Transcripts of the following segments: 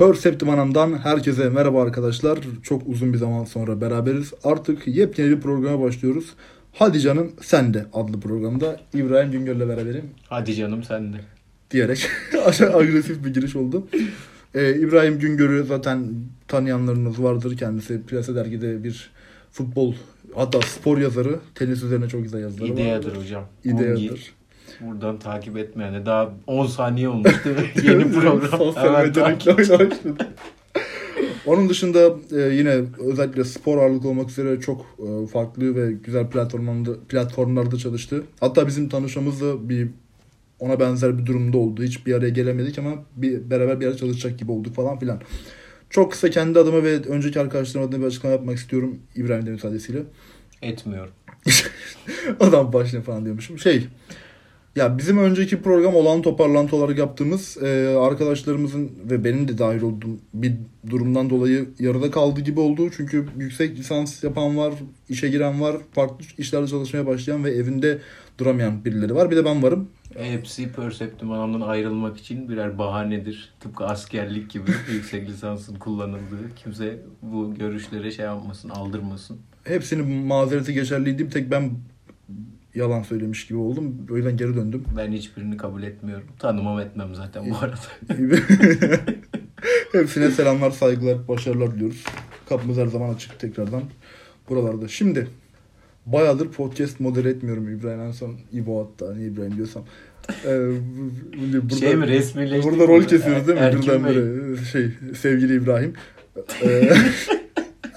Perceptivanam'dan herkese merhaba arkadaşlar. Çok uzun bir zaman sonra beraberiz. Artık yepyeni bir programa başlıyoruz. Hadi canım sen de adlı programda İbrahim Güngör'le beraberim Hadi canım sen de. diyerek aşağı agresif bir giriş oldu. Ee, İbrahim Güngör'ü zaten tanıyanlarınız vardır. Kendisi Plase Dergi'de bir futbol hatta spor yazarı. Tenis üzerine çok güzel yazıları var. İdeadır hocam. Bungi. Buradan takip etmeyene daha 10 saniye olmuş değil mi? Yeni program. Sosyal başladı. Onun dışında e, yine özellikle spor ağırlıklı olmak üzere çok e, farklı ve güzel platformlarda, platformlarda çalıştı. Hatta bizim tanışmamız da bir ona benzer bir durumda oldu. Hiç bir araya gelemedik ama bir beraber bir yerde çalışacak gibi olduk falan filan. Çok kısa kendi adıma ve önceki arkadaşlarım adına bir açıklama yapmak istiyorum İbrahim de müsaadesiyle. Etmiyorum. Adam başına falan diyormuşum. Şey ya bizim önceki program olan toparlantı olarak yaptığımız e, arkadaşlarımızın ve benim de dahil olduğum bir durumdan dolayı yarıda kaldı gibi oldu. Çünkü yüksek lisans yapan var, işe giren var, farklı işlerde çalışmaya başlayan ve evinde duramayan birileri var. Bir de ben varım. Hepsi Perceptivan'dan ayrılmak için birer bahanedir. Tıpkı askerlik gibi yüksek lisansın kullanıldığı. Kimse bu görüşlere şey yapmasın, aldırmasın. Hepsinin mazereti geçerliydi. Bir tek ben yalan söylemiş gibi oldum. O yüzden geri döndüm. Ben hiçbirini kabul etmiyorum. Tanımam etmem zaten bu arada. Hepsine selamlar, saygılar, başarılar diliyoruz. Kapımız her zaman açık tekrardan buralarda. Şimdi bayağıdır podcast modere etmiyorum İbrahim en son İbo hatta niye İbrahim diyorsam. Ee, burada, Şey mi, resmileştik Burada rol kesiyoruz değil mi? Erkin Birden böyle şey sevgili İbrahim. Ee,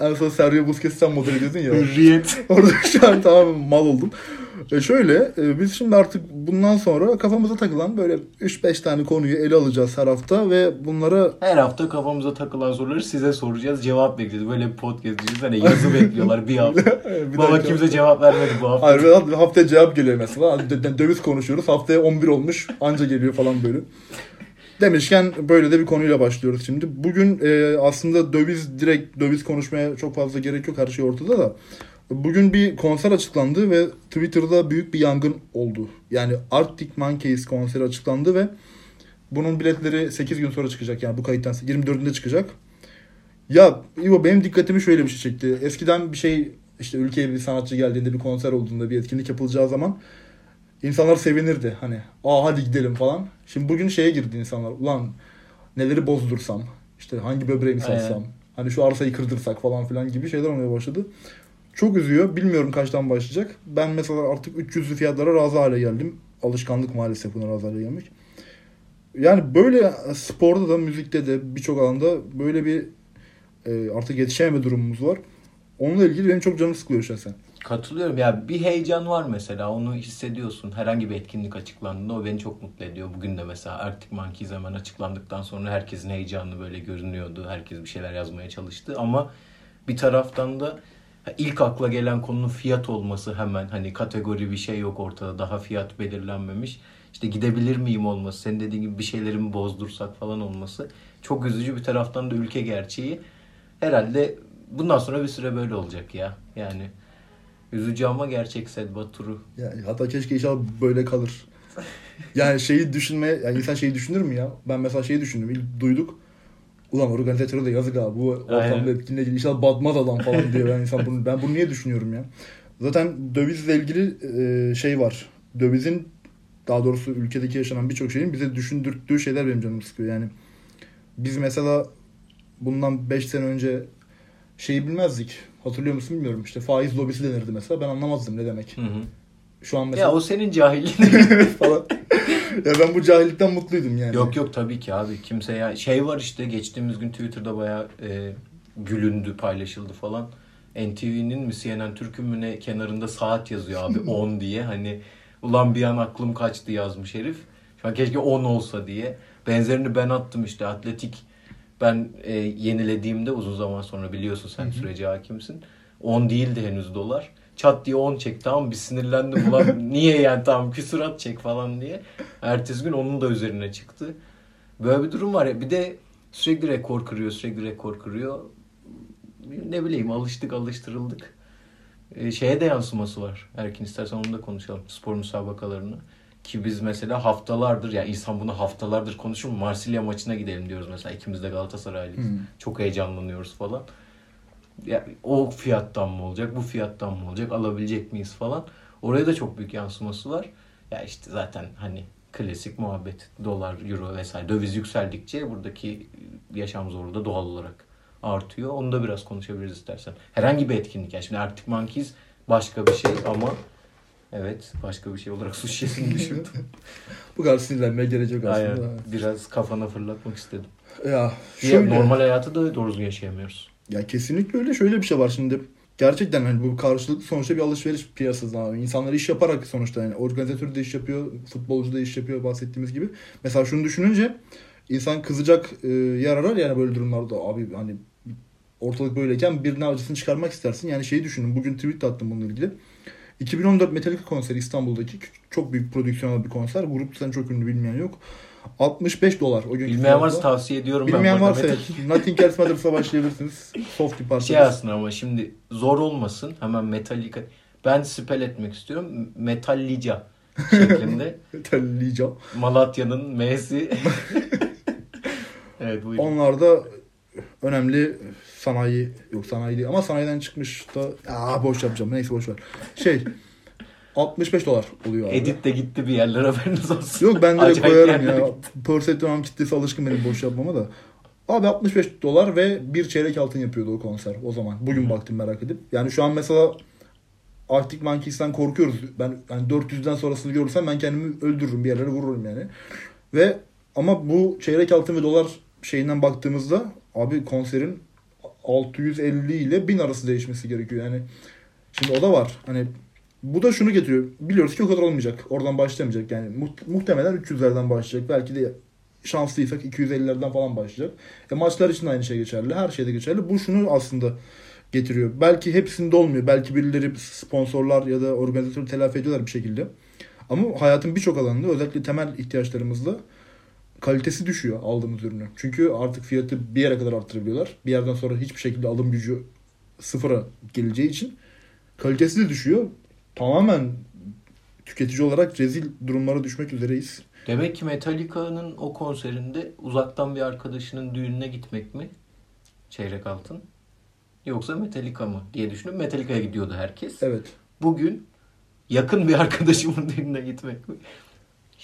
en son Sergio Busquets'i sen modere ediyordun ya. Hürriyet. Orada şu an tamamen mal oldum. E şöyle e, biz şimdi artık bundan sonra kafamıza takılan böyle 3-5 tane konuyu ele alacağız her hafta ve bunlara Her hafta kafamıza takılan soruları size soracağız. Cevap bekleyeceğiz. Böyle podcast düşünsene yazı bekliyorlar bir hafta. bir Baba kimse cevap vermedi bu hafta. Hayır, haftaya cevap geliyor mesela. Döviz konuşuyoruz. Haftaya 11 olmuş. Anca geliyor falan böyle. Demişken böyle de bir konuyla başlıyoruz şimdi. Bugün e, aslında döviz direkt döviz konuşmaya çok fazla gerek yok. Her şey ortada da. Bugün bir konser açıklandı ve Twitter'da büyük bir yangın oldu. Yani Arctic Monkeys konseri açıklandı ve bunun biletleri 8 gün sonra çıkacak. Yani bu kayıttan 24'ünde çıkacak. Ya İbo benim dikkatimi şöyle bir şey çekti. Eskiden bir şey işte ülkeye bir sanatçı geldiğinde bir konser olduğunda bir etkinlik yapılacağı zaman insanlar sevinirdi. Hani aa hadi gidelim falan. Şimdi bugün şeye girdi insanlar. Ulan neleri bozdursam işte hangi böbreğimi satsam hani şu arsayı kırdırsak falan filan gibi şeyler olmaya başladı. Çok üzüyor. Bilmiyorum kaçtan başlayacak. Ben mesela artık 300'lü fiyatlara razı hale geldim. Alışkanlık maalesef buna razı hale gelmek. Yani böyle sporda da müzikte de birçok alanda böyle bir e, artık yetişememe durumumuz var. Onunla ilgili benim çok canım sıkılıyor şahsen. Katılıyorum ya bir heyecan var mesela onu hissediyorsun. Herhangi bir etkinlik açıklandığında o beni çok mutlu ediyor. Bugün de mesela Arctic Monkeys hemen açıklandıktan sonra herkesin heyecanı böyle görünüyordu. Herkes bir şeyler yazmaya çalıştı ama bir taraftan da ilk akla gelen konunun fiyat olması hemen hani kategori bir şey yok ortada daha fiyat belirlenmemiş. İşte gidebilir miyim olması, senin dediğin gibi bir şeylerimi bozdursak falan olması çok üzücü bir taraftan da ülke gerçeği. Herhalde bundan sonra bir süre böyle olacak ya. Yani Üzücü ama gerçek Sed Batur'u. Yani hatta keşke inşallah böyle kalır. Yani şeyi düşünmeye, yani insan şeyi düşünür mü ya? Ben mesela şeyi düşündüm. İlk duyduk. Ulan organizatörü de yazık abi. Bu ortamda etkinliğe inşallah batmaz adam falan diyor. Ben insan bunu, ben bunu niye düşünüyorum ya? Zaten dövizle ilgili e, şey var. Dövizin daha doğrusu ülkedeki yaşanan birçok şeyin bize düşündürttüğü şeyler benim canımı sıkıyor. Yani biz mesela bundan 5 sene önce şeyi bilmezdik. Hatırlıyor musun bilmiyorum. İşte faiz lobisi denirdi mesela. Ben anlamazdım ne demek. Hı hı. Şu an mesela Ya o senin cahilliğin. falan. Ya ben bu cahillikten mutluydum yani. yok yok tabii ki abi. Kimse ya şey var işte geçtiğimiz gün Twitter'da bayağı e, gülündü, paylaşıldı falan. NTV'nin mi CNN Türk'ün mü ne kenarında saat yazıyor abi 10 diye. Hani ulan bir an aklım kaçtı yazmış herif. Şu an keşke 10 olsa diye. Benzerini ben attım işte atletik. Ben e, yenilediğimde uzun zaman sonra biliyorsun sen sürece hakimsin. 10 değildi henüz dolar. Çat diye 10 çek tamam bir sinirlendim ulan niye yani tamam küsurat çek falan diye. Ertesi gün onun da üzerine çıktı. Böyle bir durum var ya bir de sürekli rekor kırıyor sürekli rekor kırıyor. Ne bileyim alıştık alıştırıldık. Ee, şeye de yansıması var. Erkin istersen onu da konuşalım. Spor müsabakalarını. Ki biz mesela haftalardır yani insan bunu haftalardır konuşur mu? Marsilya maçına gidelim diyoruz mesela. ikimiz de Galatasaraylıyız. Hmm. Çok heyecanlanıyoruz falan. Ya, o fiyattan mı olacak, bu fiyattan mı olacak, alabilecek miyiz falan. Oraya da çok büyük yansıması var. Ya işte zaten hani klasik muhabbet. Dolar, euro vesaire. Döviz yükseldikçe buradaki yaşam zorluğu da doğal olarak artıyor. Onu da biraz konuşabiliriz istersen. Herhangi bir etkinlik. Yani şimdi Arctic Monkeys başka bir şey ama evet başka bir şey olarak sushi'sini düşündüm. Bu kadar sinirlenmeye gerek yok aslında. Aynen. Biraz kafana fırlatmak istedim. Ya şöyle. normal hayatı da doğru yaşayamıyoruz. Ya kesinlikle öyle. Şöyle bir şey var şimdi. Gerçekten hani bu karşılıklı sonuçta bir alışveriş piyasası abi. İnsanlar iş yaparak sonuçta yani organizatör de iş yapıyor, futbolcu da iş yapıyor bahsettiğimiz gibi. Mesela şunu düşününce insan kızacak e, yer arar yani böyle durumlarda abi hani ortalık böyleyken birine acısını çıkarmak istersin. Yani şeyi düşünün. Bugün tweet attım bununla ilgili. 2014 Metallica konseri İstanbul'daki çok büyük prodüksiyonel bir konser. Grup sen çok ünlü bilmeyen yok. 65 dolar o gün. Bilmeyen varsa tavsiye ediyorum Bilmeyen ben. burada. varsa. Nothing Else Matters'a başlayabilirsiniz. Soft bir parça. Şey aslında ama şimdi zor olmasın. Hemen Metallica. Ben spell etmek istiyorum. Metallica şeklinde. Metallica. Malatya'nın M'si. evet buyurun. Onlar da önemli sanayi yok sanayi değil ama sanayiden çıkmış da aa boş yapacağım neyse boş ver. Şey 65 dolar oluyor abi. Edit de gitti bir yerlere haberiniz olsun. Yok ben direkt koyarım ya. Persephone kitlesi alışkın benim boş yapmama da. Abi 65 dolar ve bir çeyrek altın yapıyordu o konser o zaman. Bugün baktım merak edip. Yani şu an mesela Arctic Monkeys'ten korkuyoruz. Ben yani 400'den sonrasını görürsem ben kendimi öldürürüm bir yerlere vururum yani. Ve ama bu çeyrek altın ve dolar şeyinden baktığımızda abi konserin 650 ile 1000 arası değişmesi gerekiyor yani. Şimdi o da var. Hani bu da şunu getiriyor. Biliyoruz ki o kadar olmayacak. Oradan başlamayacak. Yani muht- muhtemelen 300'lerden başlayacak. Belki de şanslıysak 250'lerden falan başlayacak. E maçlar için aynı şey geçerli. Her şeyde geçerli. Bu şunu aslında getiriyor. Belki hepsinde olmuyor. Belki birileri sponsorlar ya da organizatör telafi ediyorlar bir şekilde. Ama hayatın birçok alanında özellikle temel ihtiyaçlarımızda kalitesi düşüyor aldığımız ürünü. Çünkü artık fiyatı bir yere kadar arttırabiliyorlar. Bir yerden sonra hiçbir şekilde alım gücü sıfıra geleceği için kalitesi de düşüyor. Tamamen tüketici olarak rezil durumlara düşmek üzereyiz. Demek ki Metallica'nın o konserinde uzaktan bir arkadaşının düğününe gitmek mi? Çeyrek altın. Yoksa Metallica mı diye düşünüp Metallica'ya gidiyordu herkes. Evet. Bugün yakın bir arkadaşımın düğününe gitmek mi?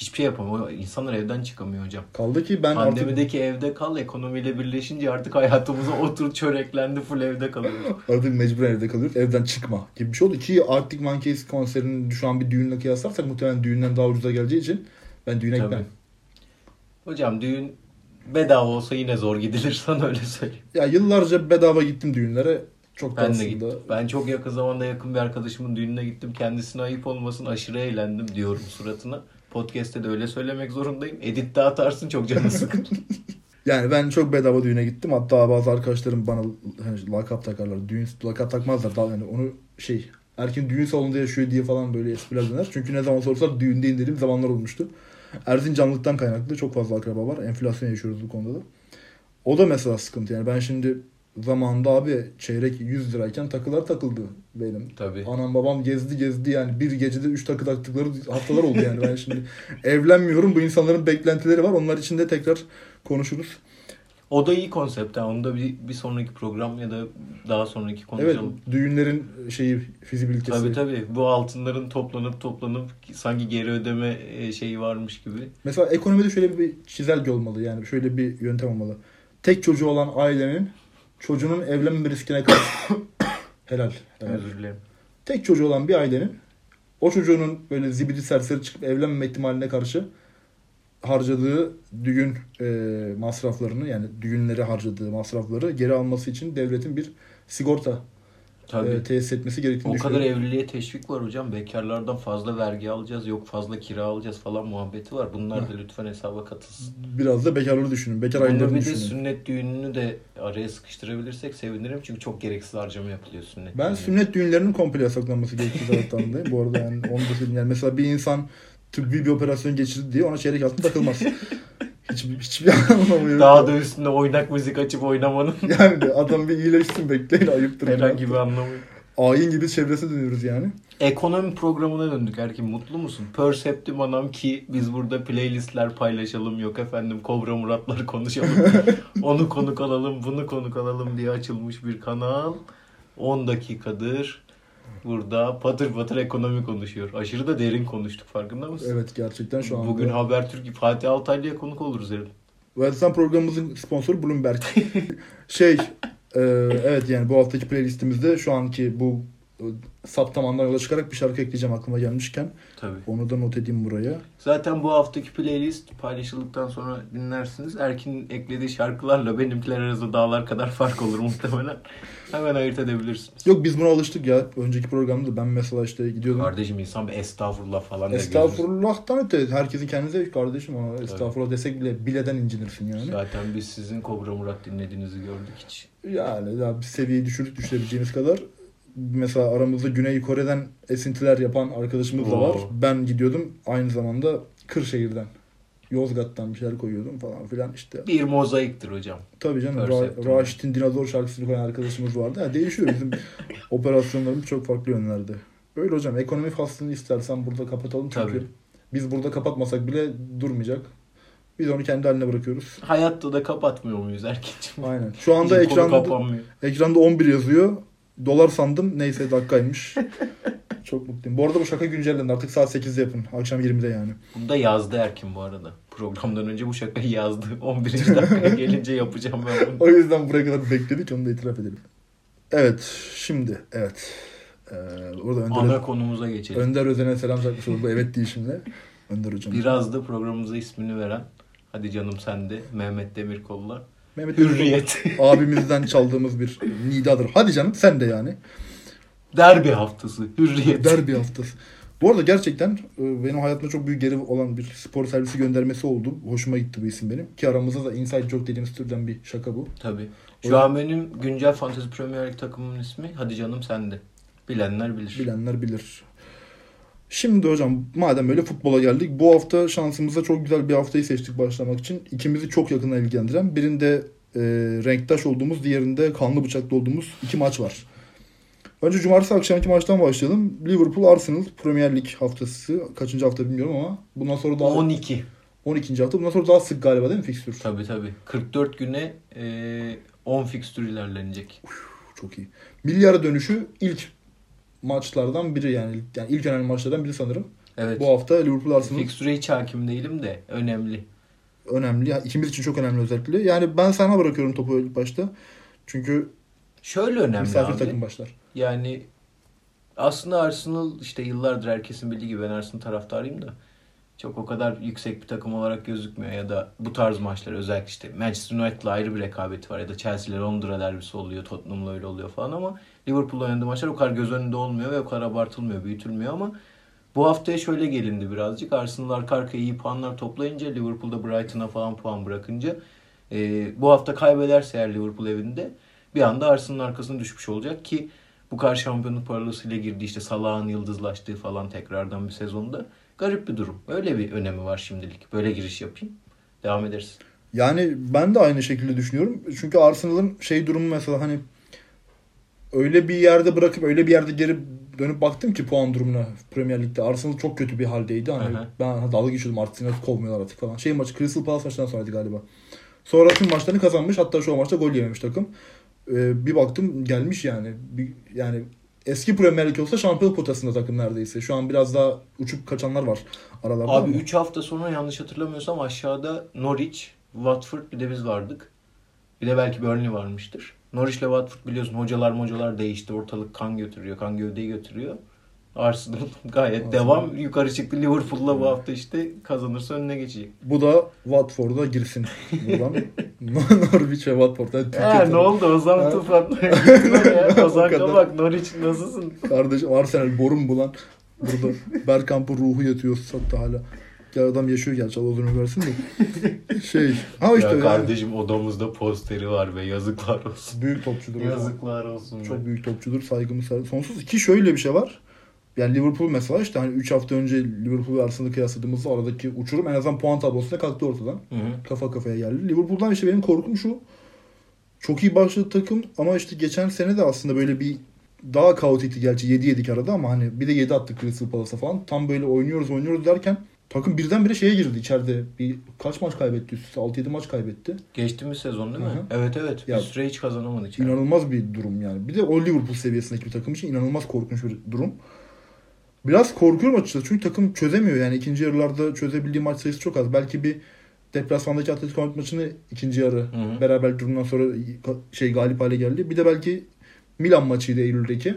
Hiçbir şey yapamıyor. İnsanlar evden çıkamıyor hocam. Kaldı ki ben artık Pandemideki evde kal ekonomiyle birleşince artık hayatımıza otur çöreklendi full evde kalıyoruz. artık mecbur evde kalıyoruz. Evden çıkma gibi bir şey oldu. Ki Arctic Monkeys konserinin şu an bir düğünle kıyaslarsak muhtemelen düğünden daha ucuza geleceği için ben düğüne Tabii. gitmem. Hocam düğün bedava olsa yine zor gidilir sana öyle söyleyeyim. Ya yıllarca bedava gittim düğünlere. Çok Ben de aslında gittim. Ben çok yakın zamanda yakın bir arkadaşımın düğününe gittim. Kendisine ayıp olmasın aşırı eğlendim diyorum suratına. Podcast'te de öyle söylemek zorundayım. Edit de atarsın çok canı sıkır. Yani ben çok bedava düğüne gittim. Hatta bazı arkadaşlarım bana hani lakap takarlar. Düğün lakap takmazlar. Daha yani onu şey erken düğün salonunda yaşıyor diye falan böyle espriler döner. Çünkü ne zaman sorsalar düğündeyim dediğim zamanlar olmuştu. Erzincanlıktan kaynaklı çok fazla akraba var. Enflasyon yaşıyoruz bu konuda da. O da mesela sıkıntı yani. Ben şimdi zamanında abi çeyrek 100 lirayken takılar takıldı benim. Tabii. Anam babam gezdi gezdi yani bir gecede 3 takı taktıkları haftalar oldu yani. Ben şimdi evlenmiyorum. Bu insanların beklentileri var. Onlar için de tekrar konuşuruz. O da iyi konsept. ha. Onu da bir, bir sonraki program ya da daha sonraki Evet konuşalım. düğünlerin şeyi fizibilitesi. Tabii tabii. Bu altınların toplanıp toplanıp sanki geri ödeme e, şeyi varmış gibi. Mesela ekonomide şöyle bir çizelge olmalı yani şöyle bir yöntem olmalı. Tek çocuğu olan ailenin çocuğunun evlenme riskine karşı helal. helal. Özür dilerim. Tek çocuğu olan bir ailenin o çocuğunun böyle zibidi serseri çıkıp evlenmeme ihtimaline karşı harcadığı düğün e, masraflarını yani düğünlere harcadığı masrafları geri alması için devletin bir sigorta Tabii. tesis etmesi gerektiğini o kadar evliliğe teşvik var hocam. Bekarlardan fazla vergi alacağız. Yok fazla kira alacağız falan muhabbeti var. Bunlar da lütfen hesaba katılsın. Biraz da bekarları düşünün. Bekar aileleri bir de düşünün. sünnet düğününü de araya sıkıştırabilirsek sevinirim. Çünkü çok gereksiz harcama yapılıyor sünnet Ben düğünü. sünnet düğünlerinin komple yasaklanması gerektiği taraftarındayım. Bu arada yani onu da söyleyeyim. Yani mesela bir insan tıbbi bir operasyon geçirdi diye ona çeyrek altın takılmaz. Hiçbir, hiçbir anlamı yok. Daha da üstünde oynak müzik açıp oynamanın Yani de adam bir iyileşsin bekleyin ayıptır. herhangi bir anlamı yok. ayin gibi çevresine dönüyoruz yani. Ekonomi programına döndük Erkin. Mutlu musun? Perceptim anam ki biz burada playlistler paylaşalım. Yok efendim Kobra Muratlar konuşalım. Onu konuk alalım, bunu konuk alalım diye açılmış bir kanal. 10 dakikadır burada patır patır ekonomi konuşuyor. Aşırı da derin konuştuk farkında mısın? Evet gerçekten şu anda. Bugün Habertürk Fatih Altaylı'ya konuk oluruz herhalde. Velsan programımızın sponsoru Bloomberg. şey e, evet yani bu haftaki playlistimizde şu anki bu saptamandan yola çıkarak bir şarkı ekleyeceğim aklıma gelmişken. Tabii. Onu da not edeyim buraya. Zaten bu haftaki playlist paylaşıldıktan sonra dinlersiniz. Erkin eklediği şarkılarla benimkiler arasında dağlar kadar fark olur muhtemelen. Hemen ayırt edebilirsiniz. Yok biz buna alıştık ya. Önceki programda ben mesela işte gidiyordum. Kardeşim insan bir estağfurullah falan der gözünüz. Estağfurullah'tan öte herkesin kendine zevk kardeşim ama estağfurullah desek bile bileden incinirsin yani. Zaten biz sizin Kobra Murat dinlediğinizi gördük hiç. Yani daha bir seviyeyi düşürüp düşürebileceğimiz kadar. Mesela aramızda Güney Kore'den esintiler yapan arkadaşımız da var. Oo. Ben gidiyordum aynı zamanda Kırşehir'den. Yozgat'tan bir şeyler koyuyordum falan filan işte. Bir mozaiktir hocam. Tabii canım Ra-. Raşit'in dinozor şarkısını koyan arkadaşımız vardı. Yani değişiyor bizim operasyonlarımız çok farklı yönlerde. Öyle hocam ekonomi faslını istersen burada kapatalım çünkü Tabii. biz burada kapatmasak bile durmayacak. Biz onu kendi haline bırakıyoruz. Hayatta da kapatmıyor muyuz Erkin'cim? Aynen. Şu anda Bizim ekranda ekranda 11 yazıyor. Dolar sandım. Neyse dakikaymış. Çok mutluyum. Bu arada bu şaka güncellendi. Artık saat 8'de yapın. Akşam 20'de yani. Bunu da yazdı Erkin bu arada. Programdan önce bu şakayı yazdı. 11. dakikaya gelince yapacağım ben bunu. O yüzden buraya kadar bekledik. Onu da itiraf edelim. Evet. Şimdi. Evet. Ee, burada Önder, Ana konumuza geçelim. Önder Özen'e selam çakmış olduk bu evet deyişimle. Önder Hocam. Biraz da programımıza ismini veren Hadi canım sen de Mehmet Demirkol'la Mehmet Hürriyet abimizden çaldığımız bir nidadır. Hadi canım sen de yani. Derbi haftası Hürriyet Derbi haftası. Bu arada gerçekten e, benim hayatımda çok büyük geri olan bir spor servisi göndermesi oldu. Hoşuma gitti bu isim benim. Ki aramızda da inside joke dediğimiz türden bir şaka bu. Tabii. O- Şu an benim güncel Fantasy Premier Lig takımımın ismi Hadi canım sen de. Bilenler bilir. Bilenler bilir. Şimdi hocam madem öyle futbola geldik. Bu hafta şansımıza çok güzel bir haftayı seçtik başlamak için. İkimizi çok yakından ilgilendiren. Birinde e, renktaş olduğumuz, diğerinde kanlı bıçaklı olduğumuz iki maç var. Önce cumartesi akşamki maçtan başlayalım. Liverpool Arsenal Premier Lig haftası. Kaçıncı hafta bilmiyorum ama bundan sonra daha 12. 12. hafta. Bundan sonra daha sık galiba değil mi fikstür? Tabii tabii. 44 güne e, 10 fikstür ilerlenecek. Çok iyi. Milyara dönüşü ilk maçlardan biri yani. Yani ilk önemli maçlardan biri sanırım. Evet. Bu hafta Liverpool Arsenal Fikstüre hiç hakim değilim de önemli. önemli. İkimiz için çok önemli özellikle. Yani ben sana bırakıyorum topu ilk başta. Çünkü Şöyle önemli misafir abi. takım başlar. Yani aslında Arsenal işte yıllardır herkesin bildiği gibi ben Arsenal taraftarıyım da çok o kadar yüksek bir takım olarak gözükmüyor ya da bu tarz maçlar özellikle işte Manchester United'la ayrı bir rekabeti var ya da Chelsea ile Londra derbisi oluyor, Tottenham'la öyle oluyor falan ama Liverpool'la oynadığı maçlar o kadar göz önünde olmuyor ve o kadar abartılmıyor, büyütülmüyor ama bu haftaya şöyle gelindi birazcık. Arsenal arka arkaya iyi puanlar toplayınca Liverpool'da Brighton'a falan puan bırakınca e, bu hafta kaybederse eğer Liverpool evinde bir anda Arsenal'ın arkasına düşmüş olacak ki bu kadar şampiyonluk parolasıyla girdi işte Salah'ın yıldızlaştığı falan tekrardan bir sezonda. Garip bir durum. Öyle bir önemi var şimdilik. Böyle giriş yapayım. Devam ederiz. Yani ben de aynı şekilde düşünüyorum. Çünkü Arsenal'ın şey durumu mesela hani öyle bir yerde bırakıp öyle bir yerde geri dönüp baktım ki puan durumuna Premier Lig'de. Arsenal çok kötü bir haldeydi. Hani hı. ben dalga geçiyordum Arsenal'ı kovmuyorlar artık falan. Şey maçı Crystal Palace maçından sonraydı galiba. Sonra tüm maçlarını kazanmış. Hatta şu maçta gol yememiş takım. Ee, bir baktım gelmiş yani. Bir, yani eski Premier Lig olsa şampiyon potasında takım neredeyse. Şu an biraz daha uçup kaçanlar var aralarda. Abi ama. 3 hafta sonra yanlış hatırlamıyorsam aşağıda Norwich, Watford bir de biz vardık. Bir de belki Burnley varmıştır. Norwich ile Watford biliyorsun hocalar mocalar değişti. Ortalık kan götürüyor. Kan gövdeyi götürüyor. Arsenal gayet Arsenal. devam. Yukarı çıktı. Liverpool'la bu hafta işte kazanırsa önüne geçecek. Bu da Watford'a girsin buradan. Norwich ve Watford'a. Ha, ne oldu Ozan Ha. Tufan? Ozan. Kabak Norwich nasılsın? Kardeşim Arsenal borun bulan. Burada Bergkamp'ın ruhu yatıyor statta hala. Ya adam yaşıyor gerçi Allah uzun ömür versin de. Şey. Ha işte ya yani kardeşim odamızda posteri var ve yazıklar olsun. büyük topçudur. Yazıklar olsun. Çok be. büyük topçudur. Saygımız. Sonsuz. Ki şöyle bir şey var. Yani Liverpool mesela işte hani 3 hafta önce Liverpool ve Arsenal'ı kıyasladığımızda aradaki uçurum en azından puan tablosunda kalktı ortadan. Hı hı. kafa kafaya geldi. Liverpool'dan işte benim korkum şu. Çok iyi başladı takım ama işte geçen sene de aslında böyle bir daha kaotikti gerçi 7 yedik arada ama hani bir de 7 attık Crystal Palace'a falan. Tam böyle oynuyoruz oynuyoruz derken takım birdenbire şeye girdi içeride. Bir kaç maç kaybetti üst üste 6-7 maç kaybetti. Geçtiğimiz sezon değil mi? Hı hı. Evet evet. Ya- süre hiç kazanamadı içeride. İnanılmaz bir durum yani. Bir de o Liverpool seviyesindeki bir takım için inanılmaz korkunç bir durum. Biraz korkuyorum açıkçası çünkü takım çözemiyor yani ikinci yarılarda çözebildiği maç sayısı çok az. Belki bir deplasmandaki Atletico Madrid maçını ikinci yarı Hı hı. beraber durumdan sonra şey galip hale geldi. Bir de belki Milan maçıydı Eylül'deki.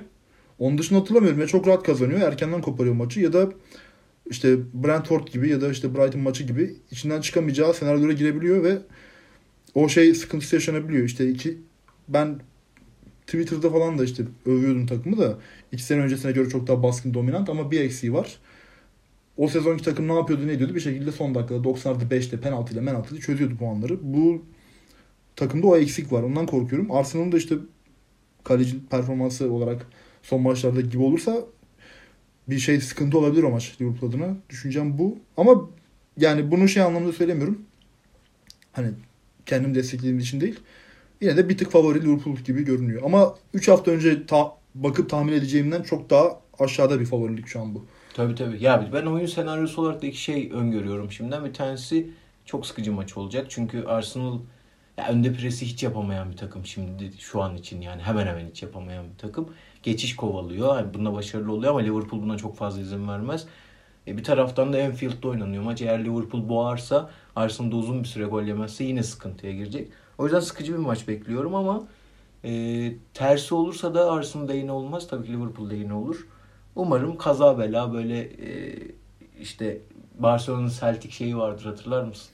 Onun dışında hatırlamıyorum ya çok rahat kazanıyor. Erkenden koparıyor maçı ya da işte Brentford gibi ya da işte Brighton maçı gibi içinden çıkamayacağı senaryolara girebiliyor ve o şey sıkıntısı yaşanabiliyor. İşte iki ben Twitter'da falan da işte övüyordum takımı da iki sene öncesine göre çok daha baskın dominant ama bir eksiği var. O sezonki takım ne yapıyordu ne ediyordu bir şekilde son dakikada 90'larda 5'te penaltıyla menaltıyla çözüyordu puanları. Bu takımda o eksik var. Ondan korkuyorum. Arsenal'ın da işte kaleci performansı olarak son maçlarda gibi olursa bir şey sıkıntı olabilir o maç Liverpool adına. Düşüncem bu. Ama yani bunu şey anlamda söylemiyorum. Hani kendim desteklediğim için değil. Yine de bir tık favori Liverpool gibi görünüyor. Ama 3 hafta önce ta- bakıp tahmin edeceğimden çok daha aşağıda bir favorilik şu an bu. Tabii tabii. Ya ben oyun senaryosu olarak da iki şey öngörüyorum şimdiden. Bir tanesi çok sıkıcı maç olacak. Çünkü Arsenal ya önde presi hiç yapamayan bir takım şimdi şu an için yani hemen hemen hiç yapamayan bir takım. Geçiş kovalıyor. Yani bunda başarılı oluyor ama Liverpool buna çok fazla izin vermez. E bir taraftan da Anfield'da oynanıyor maç. Eğer Liverpool boğarsa Arsenal da uzun bir süre gol yemezse yine sıkıntıya girecek. O yüzden sıkıcı bir maç bekliyorum ama e, tersi olursa da Arsenal yine olmaz. Tabii ki Liverpool yine olur. Umarım kaza bela böyle e, işte Barcelona'nın Celtic şeyi vardır hatırlar mısın?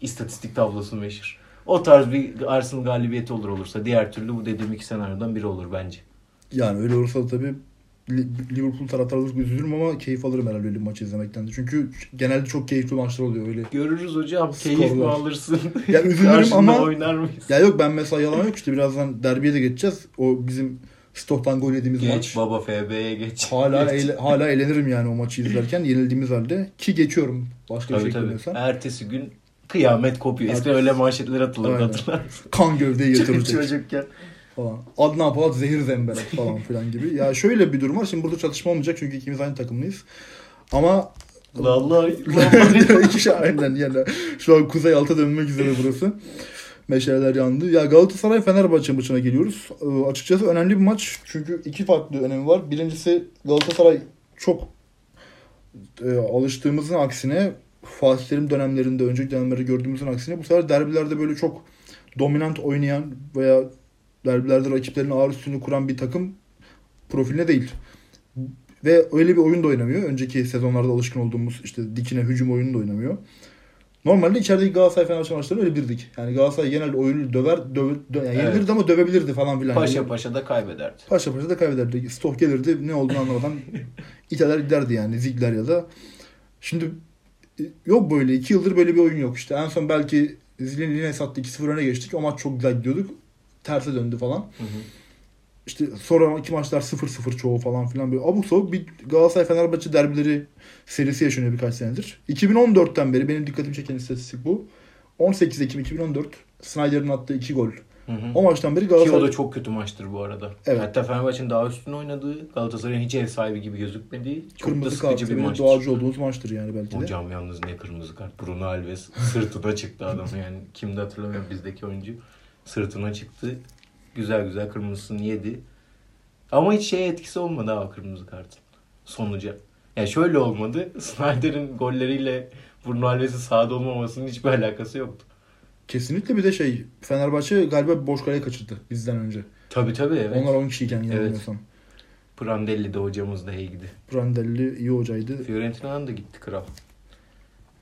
İstatistik tablosu meşhur. O tarz bir Arsenal galibiyeti olur olursa. Diğer türlü bu dediğim iki senaryodan biri olur bence. Yani öyle olursa da tabii Li- Liverpool taraftarı olarak üzülürüm ama keyif alırım herhalde öyle bir maçı izlemekten de. Çünkü genelde çok keyifli maçlar oluyor öyle. Görürüz hocam. Keyif mi alırsın? Ya üzülürüm ama- oynar mıyız? Ya yok ben mesela yalan yok işte birazdan derbiye de geçeceğiz. O bizim Stock'tan gol yediğimiz Geç maç. baba FB'ye geç. Hala Geç. eğle- hala eğlenirim yani o maçı izlerken yenildiğimiz halde ki geçiyorum başka bir Tabii şey tabii. Ertesi gün kıyamet kopuyor. Eskiden öyle manşetler atılırdı hatırlar? Kan gövdeyi yatıracak Çocukken. Falan. Adnan Polat zehir zemberek falan filan gibi. Ya şöyle bir durum var. Şimdi burada çatışma olmayacak çünkü ikimiz aynı takımlıyız. Ama Vallahi İki şey aynen yani. Şu an kuzey alta dönmek üzere burası. Meşaleler yandı. Ya Galatasaray Fenerbahçe maçına geliyoruz. Ee, açıkçası önemli bir maç. Çünkü iki farklı önemi var. Birincisi Galatasaray çok e, alıştığımızın aksine Fatih Terim dönemlerinde, önceki dönemlerde gördüğümüzün aksine bu sefer derbilerde böyle çok dominant oynayan veya derbilerde rakiplerin ağır üstünü kuran bir takım profiline değil. Ve öyle bir oyun da oynamıyor. Önceki sezonlarda alışkın olduğumuz işte dikine hücum oyunu da oynamıyor. Normalde içerideki Galatasaray Fenerbahçe maçları öyle birdik. Yani Galatasaray genelde oyunu döver, döve, dö- yani Evet. yenilirdi ama dövebilirdi falan filan. paşa paşa da kaybederdi. Paşa paşa da kaybederdi. Stok gelirdi ne olduğunu anlamadan iteler giderdi yani Zigler ya da. Şimdi e, yok böyle iki yıldır böyle bir oyun yok işte. En son belki Zilin'e sattı 2-0 öne geçtik. O maç çok güzel gidiyorduk. Terse döndü falan. Hı hı. İşte sonra iki maçlar 0-0 çoğu falan filan böyle abuk sabuk bir Galatasaray Fenerbahçe derbileri serisi yaşanıyor birkaç senedir. 2014'ten beri benim dikkatimi çeken istatistik bu. 18 Ekim 2014 Snyder'ın attığı iki gol. Hı hı. O maçtan beri Ki o Galatasaray da çok kötü maçtır bu arada. Evet. Hatta Fenerbahçe'nin daha üstün oynadığı, Galatasaray'ın hiç ev sahibi gibi gözükmediği çok da kırmızı sıkıcı kartı bir maçtır. doğacı olduğumuz maçtır yani belki de. Hocam yalnız ne kırmızı kart. Bruno Alves sırtına çıktı adam yani. Kimde hatırlamıyorum bizdeki oyuncu. Sırtına çıktı. Güzel güzel kırmızısını yedi. Ama hiç şey etkisi olmadı ha kırmızı kartın. Sonuca. Yani şöyle olmadı. Snyder'in golleriyle Bruno Alves'in sahada olmamasının hiçbir alakası yoktu. Kesinlikle bir de şey Fenerbahçe galiba boş kaleye kaçırdı bizden önce. Tabii tabii evet. Onlar 10 kişiyken Evet. yanılmıyorsam. Prandelli de hocamız da iyiydi. Prandelli iyi hocaydı. Fiorentina'dan da gitti kral.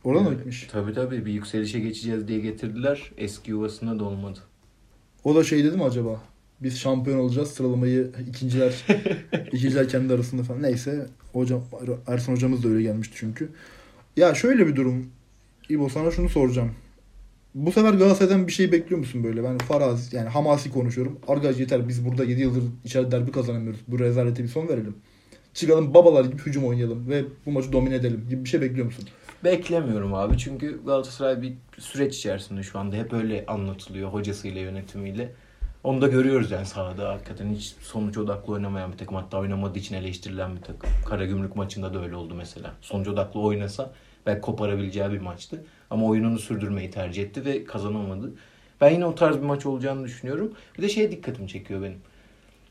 Oradan da Evet, gitmiş. Tabii tabii bir yükselişe geçeceğiz diye getirdiler. Eski yuvasına da olmadı. O da şey dedi mi acaba? Biz şampiyon olacağız sıralamayı ikinciler ikinciler kendi arasında falan. Neyse hocam Ersan hocamız da öyle gelmişti çünkü. Ya şöyle bir durum. İbo sana şunu soracağım. Bu sefer Galatasaray'dan bir şey bekliyor musun böyle? Ben farazi yani hamasi konuşuyorum. Arkadaş yeter biz burada 7 yıldır içeride derbi kazanamıyoruz. Bu rezalete bir son verelim. Çıkalım babalar gibi hücum oynayalım ve bu maçı domine edelim gibi bir şey bekliyor musun? Beklemiyorum abi çünkü Galatasaray bir süreç içerisinde şu anda hep öyle anlatılıyor hocasıyla yönetimiyle. Onu da görüyoruz yani sahada hakikaten hiç sonuç odaklı oynamayan bir takım. Hatta oynamadığı için eleştirilen bir takım. Karagümrük maçında da öyle oldu mesela. Sonuç odaklı oynasa belki koparabileceği bir maçtı. Ama oyununu sürdürmeyi tercih etti ve kazanamadı. Ben yine o tarz bir maç olacağını düşünüyorum. Bir de şeye dikkatimi çekiyor benim.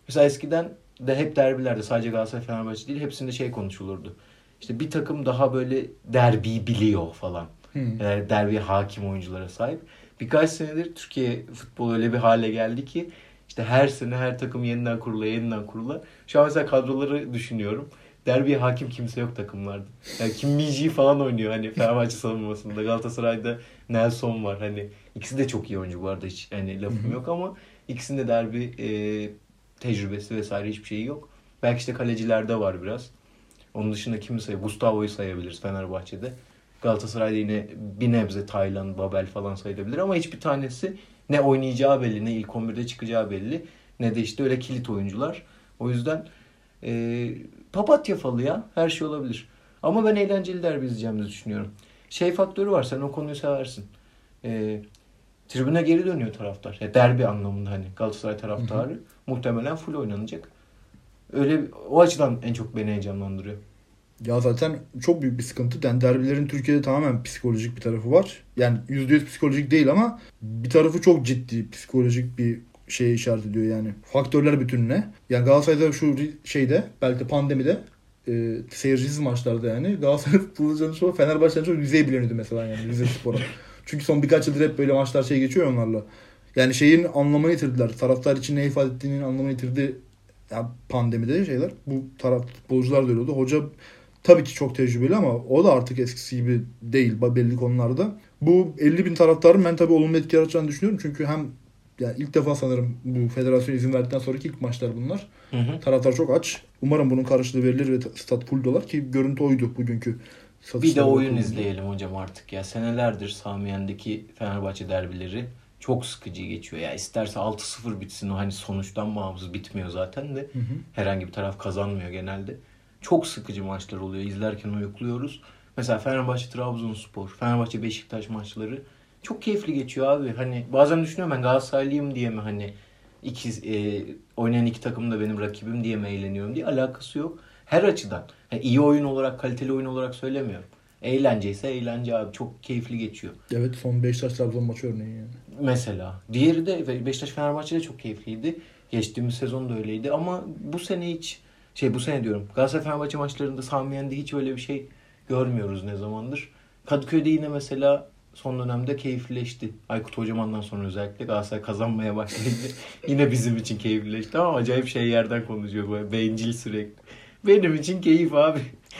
Mesela eskiden de hep derbilerde sadece Galatasaray Fenerbahçe değil hepsinde şey konuşulurdu. İşte bir takım daha böyle derbi biliyor falan. Hmm. Yani derbiye hakim oyunculara sahip. Birkaç senedir Türkiye futbolu öyle bir hale geldi ki işte her sene her takım yeniden kurula yeniden kurula. Şu an mesela kadroları düşünüyorum. Derbiye hakim kimse yok takımlarda. Yani Kim Min falan oynuyor hani Fenerbahçe savunmasında. Galatasaray'da Nelson var. Hani ikisi de çok iyi oyuncu bu arada hiç hani lafım yok ama ikisinde derbi e, tecrübesi vesaire hiçbir şeyi yok. Belki işte kalecilerde var biraz. Onun dışında kimi sayıyor? Gustavo'yu sayabiliriz Fenerbahçe'de. Galatasaray'da yine bir nebze Taylan, Babel falan sayılabilir ama hiçbir tanesi ne oynayacağı belli, ne ilk 11'de çıkacağı belli, ne de işte öyle kilit oyuncular. O yüzden e, papatya falı ya. Her şey olabilir. Ama ben eğlenceli derbi izleyeceğimizi düşünüyorum. Şey faktörü var. Sen o konuyu seversin. E, tribüne geri dönüyor taraftar. Ya derbi anlamında hani Galatasaray taraftarı. Muhtemelen full oynanacak. Öyle o açıdan en çok beni heyecanlandırıyor. Ya zaten çok büyük bir sıkıntı. Yani derbilerin Türkiye'de tamamen psikolojik bir tarafı var. Yani %100 psikolojik değil ama bir tarafı çok ciddi psikolojik bir şeye işaret ediyor yani. Faktörler bütününe. Yani Galatasaray'da şu şeyde belki de pandemide e, seyircisiz maçlarda yani Galatasaray futbolcularının çoğu Fenerbahçe'nin çok yüzey bileniyordu mesela yani Rize Spor'a. Çünkü son birkaç yıldır hep böyle maçlar şey geçiyor ya onlarla. Yani şeyin anlamını yitirdiler. Taraftar için ne ifade ettiğinin anlamını yitirdi. Yani pandemide şeyler. Bu taraf futbolcular da öyle oldu. Hoca tabii ki çok tecrübeli ama o da artık eskisi gibi değil belli konularda. Bu 50 bin taraftarın ben tabii olumlu etki yaratacağını düşünüyorum. Çünkü hem yani ilk defa sanırım bu federasyon izin verdikten sonraki ilk maçlar bunlar. Hı hı. Taraftar çok aç. Umarım bunun karşılığı verilir ve stat full dolar ki görüntü oydu bugünkü. Bir de oyun bakıldığında. izleyelim hocam artık ya. Senelerdir Samiyen'deki Fenerbahçe derbileri çok sıkıcı geçiyor. Ya isterse 6-0 bitsin o hani sonuçtan bağımsız bitmiyor zaten de. Hı hı. Herhangi bir taraf kazanmıyor genelde. Çok sıkıcı maçlar oluyor. İzlerken uyukluyoruz. Mesela Fenerbahçe Trabzonspor, Fenerbahçe Beşiktaş maçları çok keyifli geçiyor abi. Hani bazen düşünüyorum ben Galatasaraylıyım diye mi hani iki e, oynayan iki takım da benim rakibim diye mi eğleniyorum diye alakası yok. Her açıdan. Yani iyi oyun olarak, kaliteli oyun olarak söylemiyorum. Eğlence ise eğlence abi. Çok keyifli geçiyor. Evet son Beşiktaş Trabzon maçı örneği yani. Mesela. Diğeri de Beşiktaş Fenerbahçe de çok keyifliydi. Geçtiğimiz sezon da öyleydi ama bu sene hiç şey bu sene diyorum. Galatasaray Fenerbahçe maçlarında Samiyen'de hiç öyle bir şey görmüyoruz ne zamandır. Kadıköy'de yine mesela son dönemde keyifleşti. Aykut Hocaman'dan sonra özellikle Galatasaray kazanmaya başlayınca yine bizim için keyifleşti ama acayip şey yerden konuşuyor böyle bencil sürekli. Benim için keyif abi.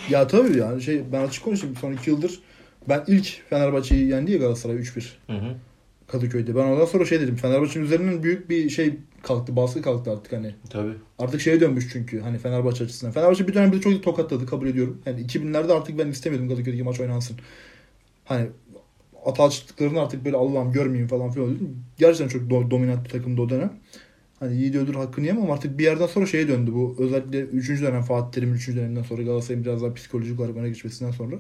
Ya tabii yani şey ben açık konuşayım son iki yıldır ben ilk Fenerbahçe'yi yendi ya Galatasaray 3-1 Hı hı. Kadıköy'de. Ben ondan sonra şey dedim Fenerbahçe'nin üzerinden büyük bir şey kalktı baskı kalktı artık hani. Tabii. Artık şeye dönmüş çünkü hani Fenerbahçe açısından. Fenerbahçe bir dönem bir de çok tokatladı kabul ediyorum. Yani 2000'lerde artık ben istemiyordum Kadıköy'deki maç oynansın. Hani atağa çıktıklarını artık böyle Allah'ım görmeyeyim falan filan dedim. Gerçekten çok do- dominant bir takımdı o dönem. Hani iyi öldür hakkını yemem ama artık bir yerden sonra şeye döndü bu. Özellikle 3. dönem Fatih Terim'in 3. döneminden sonra Galatasaray'ın biraz daha psikolojik olarak öne geçmesinden sonra.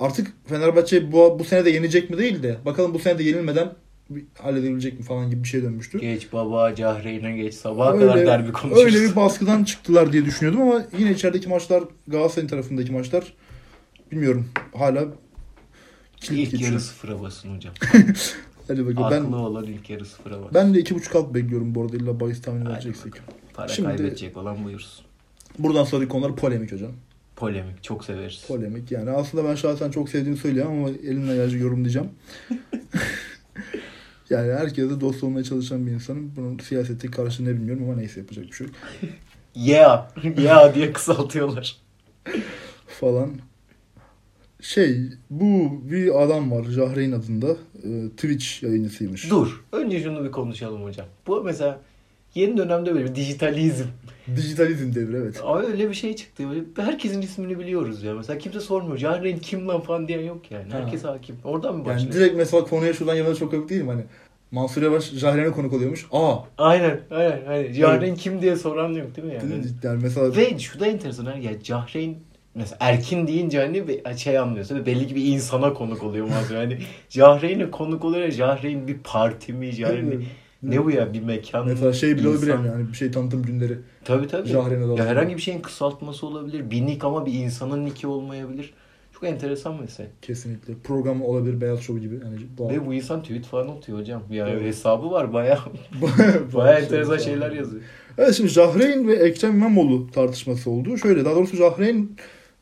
Artık Fenerbahçe bu, bu sene de yenecek mi değil de bakalım bu sene de yenilmeden bir halledebilecek mi falan gibi bir şey dönmüştü. Geç baba, Cahreyn'e geç. Sabaha Öyle- kadar derbi konuşuruz. Öyle bir baskıdan çıktılar diye düşünüyordum ama yine içerideki maçlar Galatasaray'ın tarafındaki maçlar bilmiyorum hala kilit İlk geçiyor. yarı sıfıra basın hocam. Hadi bakalım. Aklı Ben, olan ilk yarı sıfıra basın. ben de 2.5 alt bekliyorum bu arada illa bahis tahmini Hadi vereceksek. Para Şimdi- kaybedecek olan buyursun. Buradan sonraki konular polemik hocam. Polemik. Çok severiz. Polemik yani aslında ben şahsen çok sevdiğimi söylüyorum ama elimle ayarcı yorumlayacağım. yani herkese dost olmaya çalışan bir insanım. Bunun siyasete karşı ne bilmiyorum ama neyse yapacak bir şey yok. Yeah. Yeah diye kısaltıyorlar. falan. Şey bu bir adam var Jahreyn adında e, Twitch yayıncısıymış. Dur. Önce şunu bir konuşalım hocam. Bu mesela yeni dönemde böyle bir dijitalizm. Dijitalizm devri evet. Ama öyle bir şey çıktı. Böyle herkesin ismini biliyoruz ya. Mesela kimse sormuyor. Cahreyn kim lan falan diyen yok yani. Ha. Herkes hakim. Oradan mı Yani başlıyor? direkt mesela konuya şuradan yana çok yok değil mi? Hani Mansur Yavaş Jahreyn'e konuk oluyormuş. Aa! Aynen. Aynen. aynen. Cahreyn kim diye soran yok değil mi yani? Yani mesela Ve şu da enteresan. ha, Ya Cahreyn mesela Erkin deyince hani bir şey anlıyorsun. Belli ki bir insana konuk oluyor Mazlum. Yani Cahreyn'e konuk oluyor ya Cahreyn bir parti mi? Cahreyn bir... Ne bu ya bir mekan? Mesela şey bile olabilir insan- yani, yani bir şey tanıtım günleri. Tabii tabii. Adamı. Ya herhangi bir şeyin kısaltması olabilir. Bir nick ama bir insanın nicki olmayabilir. Çok enteresan mesele. Kesinlikle. Program olabilir Beyaz Show gibi. Yani doğal. Ve bu insan tweet falan atıyor hocam. Ya hesabı var baya Bayağı baya şey- enteresan şey- şeyler yazıyor. Evet şimdi Jahreyn ve Ekrem İmamoğlu tartışması oldu. Şöyle daha doğrusu Jahreyn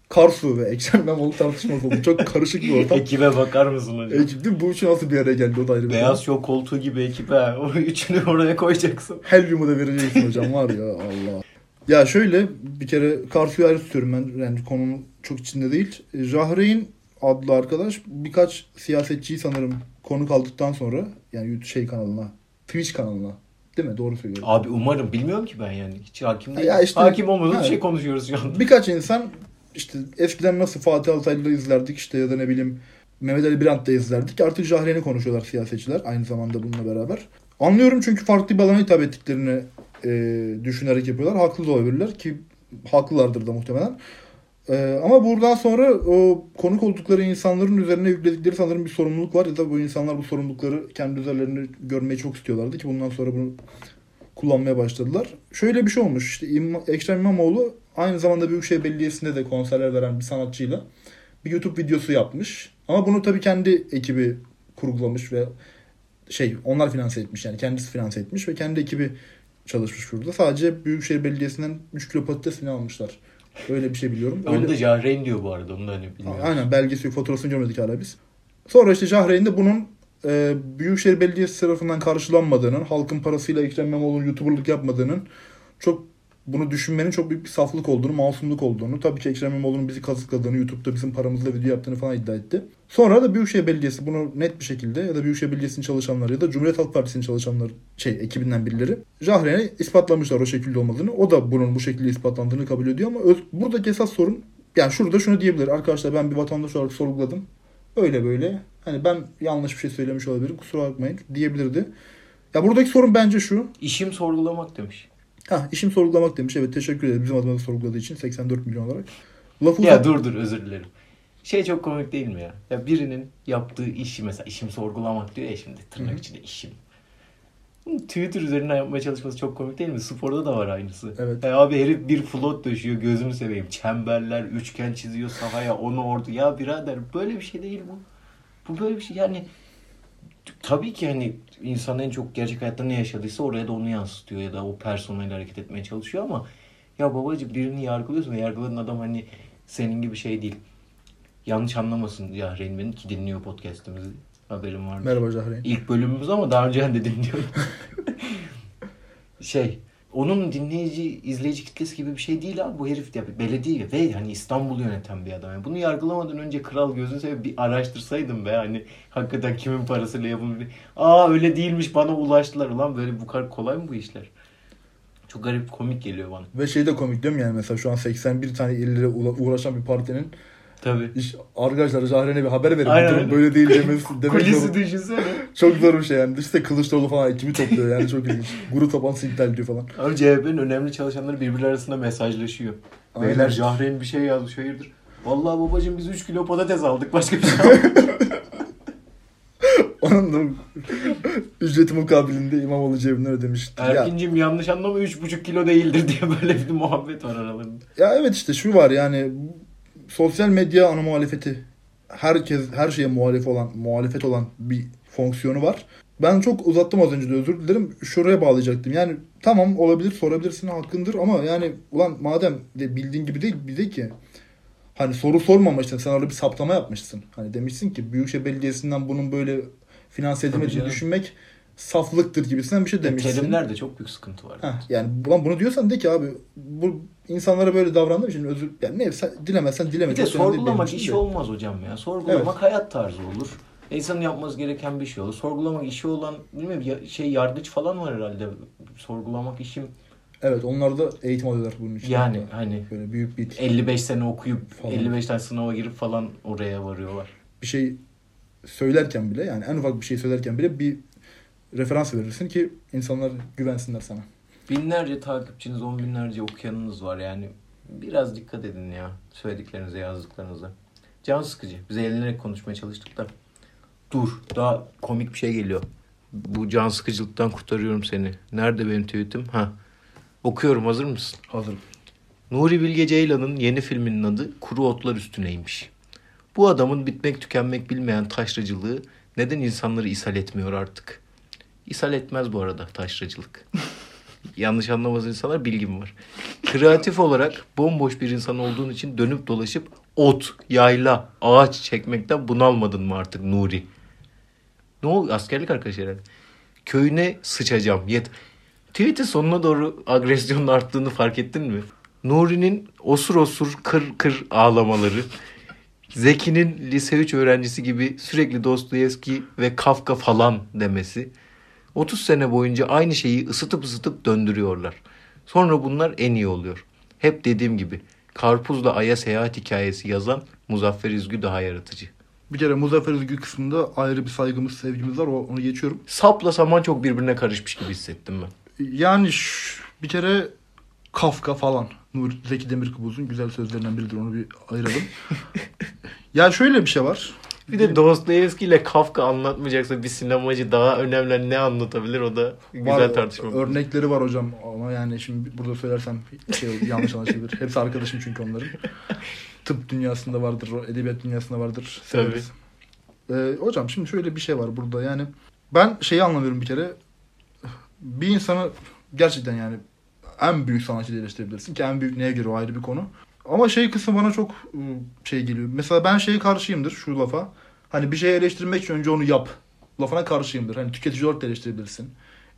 Karsu ve Ekrem İmamoğlu tartışması oldu. Çok karışık bir ortam. Ekibe bakar mısın hocam? Ekip değil? Bu üçü nasıl bir araya geldi o da ayrı bir Beyaz. Show koltuğu gibi ekip ha. O üçünü oraya koyacaksın. Helyumu da vereceksin hocam var ya Allah. Ya şöyle bir kere Karsu'yu ayrı tutuyorum ben. Yani konunun çok içinde değil. Jahreyn adlı arkadaş birkaç siyasetçiyi sanırım konuk aldıktan sonra yani YouTube şey kanalına, Twitch kanalına değil mi? Doğru söylüyorum. Abi umarım bilmiyorum ki ben yani. Hiç hakim değilim. Ya işte- hakim olmadığım Ha. bir şey konuşuyoruz şu anda. Birkaç insan işte eskiden nasıl Fatih Altaylı'da izlerdik işte ya da ne bileyim Mehmet Ali Birant'ta izlerdik. Artık Jahreyn'i konuşuyorlar siyasetçiler aynı zamanda bununla beraber. Anlıyorum çünkü farklı bir alana hitap ettiklerini e, düşünerek yapıyorlar. Haklı da olabilirler ki haklılardır da muhtemelen. E, ama buradan sonra o konuk oldukları insanların üzerine yükledikleri sanırım bir sorumluluk var. Ya da bu insanlar bu sorumlulukları kendi üzerlerine görmeyi çok istiyorlardı ki bundan sonra bunu kullanmaya başladılar. Şöyle bir şey olmuş. İşte İmam, Ekrem İmamoğlu aynı zamanda Büyükşehir Belediyesi'nde de konserler veren bir sanatçıyla bir YouTube videosu yapmış. Ama bunu tabii kendi ekibi kurgulamış ve şey onlar finanse etmiş yani kendisi finanse etmiş ve kendi ekibi çalışmış burada. Sadece Büyükşehir Belediyesi'nden 3 kilo patates falan almışlar. Öyle bir şey biliyorum. Onu Öyle- da Jahreyn diyor bu arada. Onu da hani bilmiyorum. Aynen belgesi fotoğrafını görmedik hala biz. Sonra işte Jahreyn'de bunun e, Büyükşehir Belediyesi tarafından karşılanmadığının, halkın parasıyla Ekrem İmamoğlu'nun YouTuber'lık yapmadığının, çok bunu düşünmenin çok büyük bir saflık olduğunu, masumluk olduğunu, tabii ki Ekrem İmamoğlu'nun bizi kazıkladığını, YouTube'da bizim paramızla video yaptığını falan iddia etti. Sonra da Büyükşehir Belediyesi bunu net bir şekilde ya da Büyükşehir Belediyesi'nin çalışanları ya da Cumhuriyet Halk Partisi'nin çalışanları, şey ekibinden birileri Jahreyn'e ispatlamışlar o şekilde olmadığını. O da bunun bu şekilde ispatlandığını kabul ediyor ama öz, buradaki esas sorun yani şurada şunu diyebilir. Arkadaşlar ben bir vatandaş olarak sorguladım. Öyle böyle. Hani ben yanlış bir şey söylemiş olabilirim. Kusura bakmayın diyebilirdi. Ya buradaki sorun bence şu. İşim sorgulamak demiş. Ha işim sorgulamak demiş. Evet teşekkür ederim bizim adımıza sorguladığı için 84 milyon olarak. Lafı Ya uzat- dur dur özür dilerim. Şey çok komik değil mi ya? Ya birinin yaptığı işi mesela işim sorgulamak diyor ya şimdi tırnak Hı hı. içinde işim. Twitter üzerinden yapmaya çalışması çok komik değil mi? Sporda da var aynısı. Evet. Ya abi herif bir float döşüyor gözümü seveyim. Çemberler, üçgen çiziyor sahaya onu ordu. Ya birader böyle bir şey değil bu. Bu böyle bir şey yani tabii ki hani insan en çok gerçek hayatta ne yaşadıysa oraya da onu yansıtıyor ya da o personayla hareket etmeye çalışıyor ama ya babacığım birini yargılıyorsun ve yargıladığın adam hani senin gibi şey değil. Yanlış anlamasın ya Reynmen'in ki dinliyor podcast'imizi. Haberim var. Merhaba Jahreyn. İlk bölümümüz ama daha önce de dinliyorum. şey onun dinleyici, izleyici kitlesi gibi bir şey değil abi. Bu herif ya belediye ve hani İstanbul'u yöneten bir adam. Yani bunu yargılamadan önce kral gözünü seveyim bir araştırsaydım be hani hakikaten kimin parasıyla yapılmış. Aa öyle değilmiş bana ulaştılar. Ulan böyle bu kadar kolay mı bu işler? Çok garip komik geliyor bana. Ve şey de komik değil mi yani mesela şu an 81 tane illere uğraşan bir partinin Tabii. iş, arkadaşlar Jahreyn'e bir haber verin. Aynen öyle. böyle değil demesi, demek Kulisi zor. düşünsene. Çok zor bir şey yani. İşte Kılıçdaroğlu falan ekibi topluyor yani çok ilginç. Grup toplantısı iptal ediyor falan. Abi CHP'nin önemli çalışanları birbirleri arasında mesajlaşıyor. Aynen. Beyler Jahreyn bir şey yazmış hayırdır. Vallahi babacığım biz 3 kilo patates aldık başka bir şey almadık. Onun da ücreti mukabilinde İmamoğlu cebine ödemişti. Ya, Erkin'cim yanlış anlama 3,5 kilo değildir diye böyle bir muhabbet var aralarında. ya evet işte şu var yani sosyal medya ana muhalefeti herkes her şeye muhalif olan muhalefet olan bir fonksiyonu var. Ben çok uzattım az önce de özür dilerim. Şuraya bağlayacaktım. Yani tamam olabilir sorabilirsin hakkındır ama yani ulan madem de bildiğin gibi değil bir de ki hani soru sormamışsın sen orada bir saptama yapmışsın. Hani demişsin ki Büyükşehir Belediyesi'nden bunun böyle finanse edilmediğini düşünmek saflıktır gibisinden bir şey demişsin. Terimlerde çok büyük sıkıntı var. Heh, yani ulan bunu diyorsan de ki abi bu insanlara böyle davrandığım için özür yani ne sen, dilemezsen dileme. Bir de sorgulamak de. olmaz hocam ya. Sorgulamak hayat tarzı olur. İnsanın yapması gereken bir şey olur. Sorgulamak işi olan bilmiyorum şey yargıç falan var herhalde. Sorgulamak işim Evet onlar da eğitim alıyorlar bunun için. yani hani Böyle büyük bir 55 sene okuyup Falan. 55 tane sınava girip falan oraya varıyorlar. bir şey söylerken bile yani en ufak bir şey söylerken bile bir referans verirsin ki insanlar güvensinler sana. Binlerce takipçiniz, on binlerce okuyanınız var yani. Biraz dikkat edin ya söylediklerinize, yazdıklarınıza. Can sıkıcı. Biz eğlenerek konuşmaya çalıştık da. Dur, daha komik bir şey geliyor. Bu can sıkıcılıktan kurtarıyorum seni. Nerede benim tweetim? Ha. Okuyorum hazır mısın? Hazırım. Nuri Bilge Ceylan'ın yeni filminin adı Kuru Otlar Üstüneymiş. Bu adamın bitmek tükenmek bilmeyen taşracılığı neden insanları ishal etmiyor artık? İshal etmez bu arada taşracılık. Yanlış anlamaz insanlar bilgim var. Kreatif olarak bomboş bir insan olduğun için dönüp dolaşıp ot, yayla, ağaç çekmekten bunalmadın mı artık Nuri? Ne oldu? Askerlik arkadaşı herhalde. Köyüne sıçacağım. Yet. Tweet'in sonuna doğru agresyonun arttığını fark ettin mi? Nuri'nin osur osur kır kır ağlamaları. Zeki'nin lise 3 öğrencisi gibi sürekli Dostoyevski ve Kafka falan demesi. 30 sene boyunca aynı şeyi ısıtıp ısıtıp döndürüyorlar. Sonra bunlar en iyi oluyor. Hep dediğim gibi Karpuzla Ay'a seyahat hikayesi yazan Muzaffer İzgü daha yaratıcı. Bir kere Muzaffer Özgür kısmında ayrı bir saygımız, sevgimiz var. Onu geçiyorum. Sapla saman çok birbirine karışmış gibi hissettim ben. Yani bir kere Kafka falan. Nur Zeki Demirkubuz'un güzel sözlerinden biridir. Onu bir ayıralım. ya şöyle bir şey var. Bir de Dostoyevski ile Kafka anlatmayacaksa bir sinemacı daha önemli ne anlatabilir o da güzel Var, tartışma. Örnekleri var hocam ama yani şimdi burada söylersem şey olur, yanlış anlaşılır. Hepsi arkadaşım çünkü onların. Tıp dünyasında vardır, edebiyat dünyasında vardır. Severiz. Ee, hocam şimdi şöyle bir şey var burada yani ben şeyi anlamıyorum bir kere. Bir insanı gerçekten yani en büyük sanatçı eleştirebilirsin ki en büyük neye göre o ayrı bir konu. Ama şey kısmı bana çok ıı, şey geliyor. Mesela ben şeye karşıyımdır şu lafa. Hani bir şey eleştirmek için önce onu yap. Lafına karşıyımdır. Hani tüketici olarak eleştirebilirsin.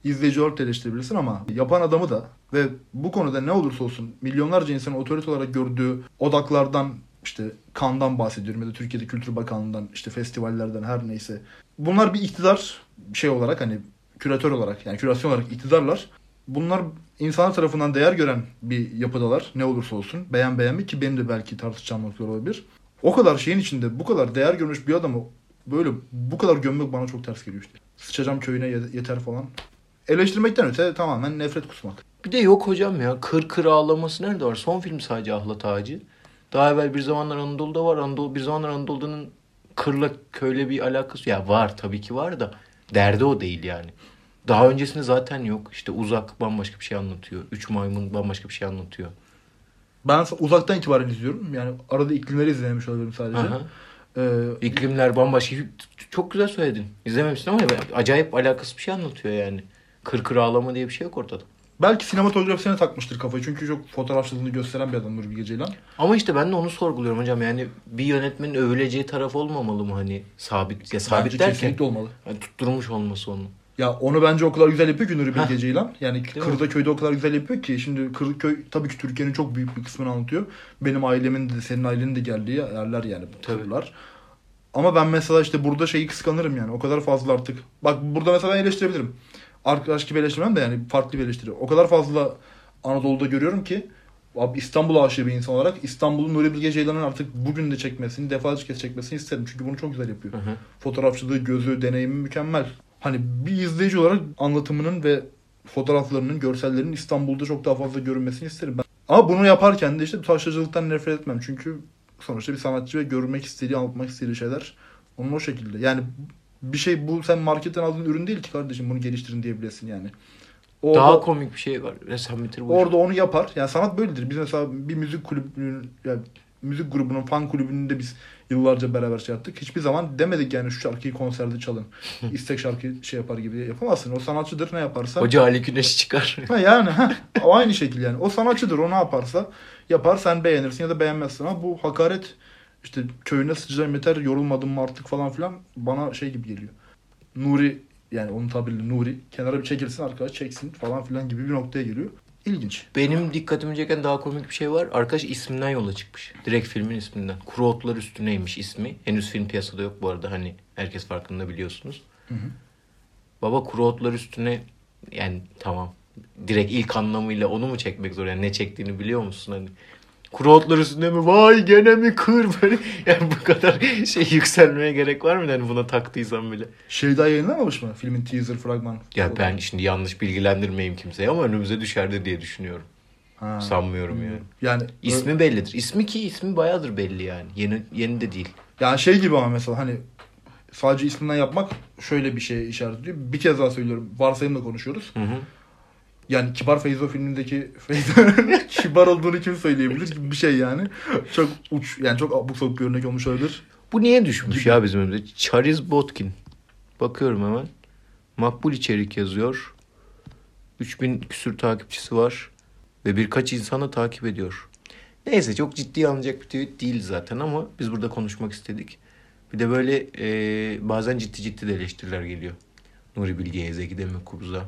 izleyici olarak eleştirebilirsin ama yapan adamı da ve bu konuda ne olursa olsun milyonlarca insanın otorite olarak gördüğü odaklardan işte kandan bahsediyorum ya da Türkiye'de Kültür Bakanlığı'ndan işte festivallerden her neyse. Bunlar bir iktidar şey olarak hani küratör olarak yani kürasyon olarak iktidarlar. Bunlar insanlar tarafından değer gören bir yapıdalar ne olursa olsun. Beğen beğenme ki benim de belki tartışacağım noktalar olabilir. O kadar şeyin içinde bu kadar değer görmüş bir adamı böyle bu kadar gömmek bana çok ters geliyor işte. Sıçacağım köyüne ye- yeter falan. Eleştirmekten öte tamamen nefret kusmak. Bir de yok hocam ya. Kır kır ağlaması nerede var? Son film sadece Ahlat Ağacı. Daha evvel bir zamanlar Anadolu'da var. Anadolu, bir zamanlar Anadolu'nun kırla köyle bir alakası. Ya var tabii ki var da. Derdi o değil yani. Daha öncesinde zaten yok. İşte uzak bambaşka bir şey anlatıyor. Üç maymun bambaşka bir şey anlatıyor. Ben uzaktan itibaren izliyorum. Yani arada iklimleri izlememiş olabilirim sadece. Aha. Ee, İklimler bambaşka. Çok güzel söyledin. İzlememişsin ama acayip alakası bir şey anlatıyor yani. Kır kır ağlama diye bir şey yok ortada. belki sinematografisine takmıştır kafayı. Çünkü çok fotoğrafçılığını gösteren bir adam Nuri Bilge Ceylan. Ama işte ben de onu sorguluyorum hocam. Yani bir yönetmenin övüleceği taraf olmamalı mı hani sabit ya sabit Bence derken kesinlikle olmalı. hani tutturmuş olması onu. Ya onu bence o kadar güzel yapıyor ki Nuri Bilge. Ceylan. Yani Değil kırda köyde o kadar güzel yapıyor ki. Şimdi kır köy tabii ki Türkiye'nin çok büyük bir kısmını anlatıyor. Benim ailemin de senin ailenin de geldiği yerler yani Tabii. kırlar. Ama ben mesela işte burada şeyi kıskanırım yani. O kadar fazla artık. Bak burada mesela ben eleştirebilirim. Arkadaş gibi eleştirmem de yani farklı bir eleştiri. O kadar fazla Anadolu'da görüyorum ki Abi İstanbul aşığı bir insan olarak İstanbul'un Nuri Bilge Ceylan'ın artık bugün de çekmesini, defalarca kez çekmesini isterim. Çünkü bunu çok güzel yapıyor Hı hı. fotoğrafçılığı, gözü, deneyimi mükemmel. Hani bir izleyici olarak anlatımının ve fotoğraflarının, görsellerinin İstanbul'da çok daha fazla görünmesini isterim ben. Ama bunu yaparken de işte taşracılıktan nefret etmem. Çünkü sonuçta bir sanatçı ve görmek istediği, anlatmak istediği şeyler onun o şekilde. Yani bir şey bu sen marketten aldığın ürün değil ki kardeşim bunu geliştirin diyebilirsin yani. Orada, Daha komik bir şey var. Sen bitir bu orada onu yapar. Yani sanat böyledir. Biz mesela bir müzik kulübünün yani müzik grubunun fan kulübünde biz yıllarca beraber şey yaptık. Hiçbir zaman demedik yani şu şarkıyı konserde çalın. İstek şarkı şey yapar gibi yapamazsın. O sanatçıdır ne yaparsa. Hoca Ali Güneş çıkar. Ha yani ha, o aynı şekilde yani. O sanatçıdır o ne yaparsa yapar sen beğenirsin ya da beğenmezsin ama bu hakaret işte köyüne sıçacağım yeter yorulmadım mı artık falan filan bana şey gibi geliyor. Nuri yani onun tabiriyle Nuri kenara bir çekilsin arkadaş çeksin falan filan gibi bir noktaya geliyor. İlginç. Benim dikkatimi çeken daha komik bir şey var. Arkadaş isminden yola çıkmış. Direkt filmin isminden. Kuru Otlar Üstüneymiş ismi. Henüz film piyasada yok bu arada. Hani herkes farkında biliyorsunuz. Hı hı. Baba Kuru Otlar Üstüne yani tamam. Direkt ilk anlamıyla onu mu çekmek zor? Yani ne çektiğini biliyor musun? Hani Kuru otlar üstünde mi? Vay gene mi kır böyle? Yani bu kadar şey yükselmeye gerek var mı? Yani buna taktıysan bile. Şey daha yayınlanmamış mı? Filmin teaser fragman. Ya ben şimdi yanlış bilgilendirmeyeyim kimseye ama önümüze düşerdi diye düşünüyorum. Ha. Sanmıyorum yani. Yani İsmi bellidir. İsmi ki ismi bayağıdır belli yani. Yeni yeni de değil. Yani şey gibi ama mesela hani sadece isminden yapmak şöyle bir şeye işaret ediyor. Bir kez daha söylüyorum. Varsayımla konuşuyoruz. Hı hı. Yani Kibar Feyzo filmindeki Feyzo'nun kibar olduğunu kim söyleyebilir gibi bir şey yani. Çok uç yani çok abuk sabuk bir örnek olmuş olabilir. Bu niye düşmüş ya bizim önümüze? Chariz Botkin. Bakıyorum hemen. Makbul içerik yazıyor. 3000 küsür takipçisi var. Ve birkaç insanı takip ediyor. Neyse çok ciddiye alınacak bir tweet değil zaten ama biz burada konuşmak istedik. Bir de böyle e, bazen ciddi ciddi de eleştiriler geliyor. Nuri Bilge'ye, Zeki Demirkubuz'a.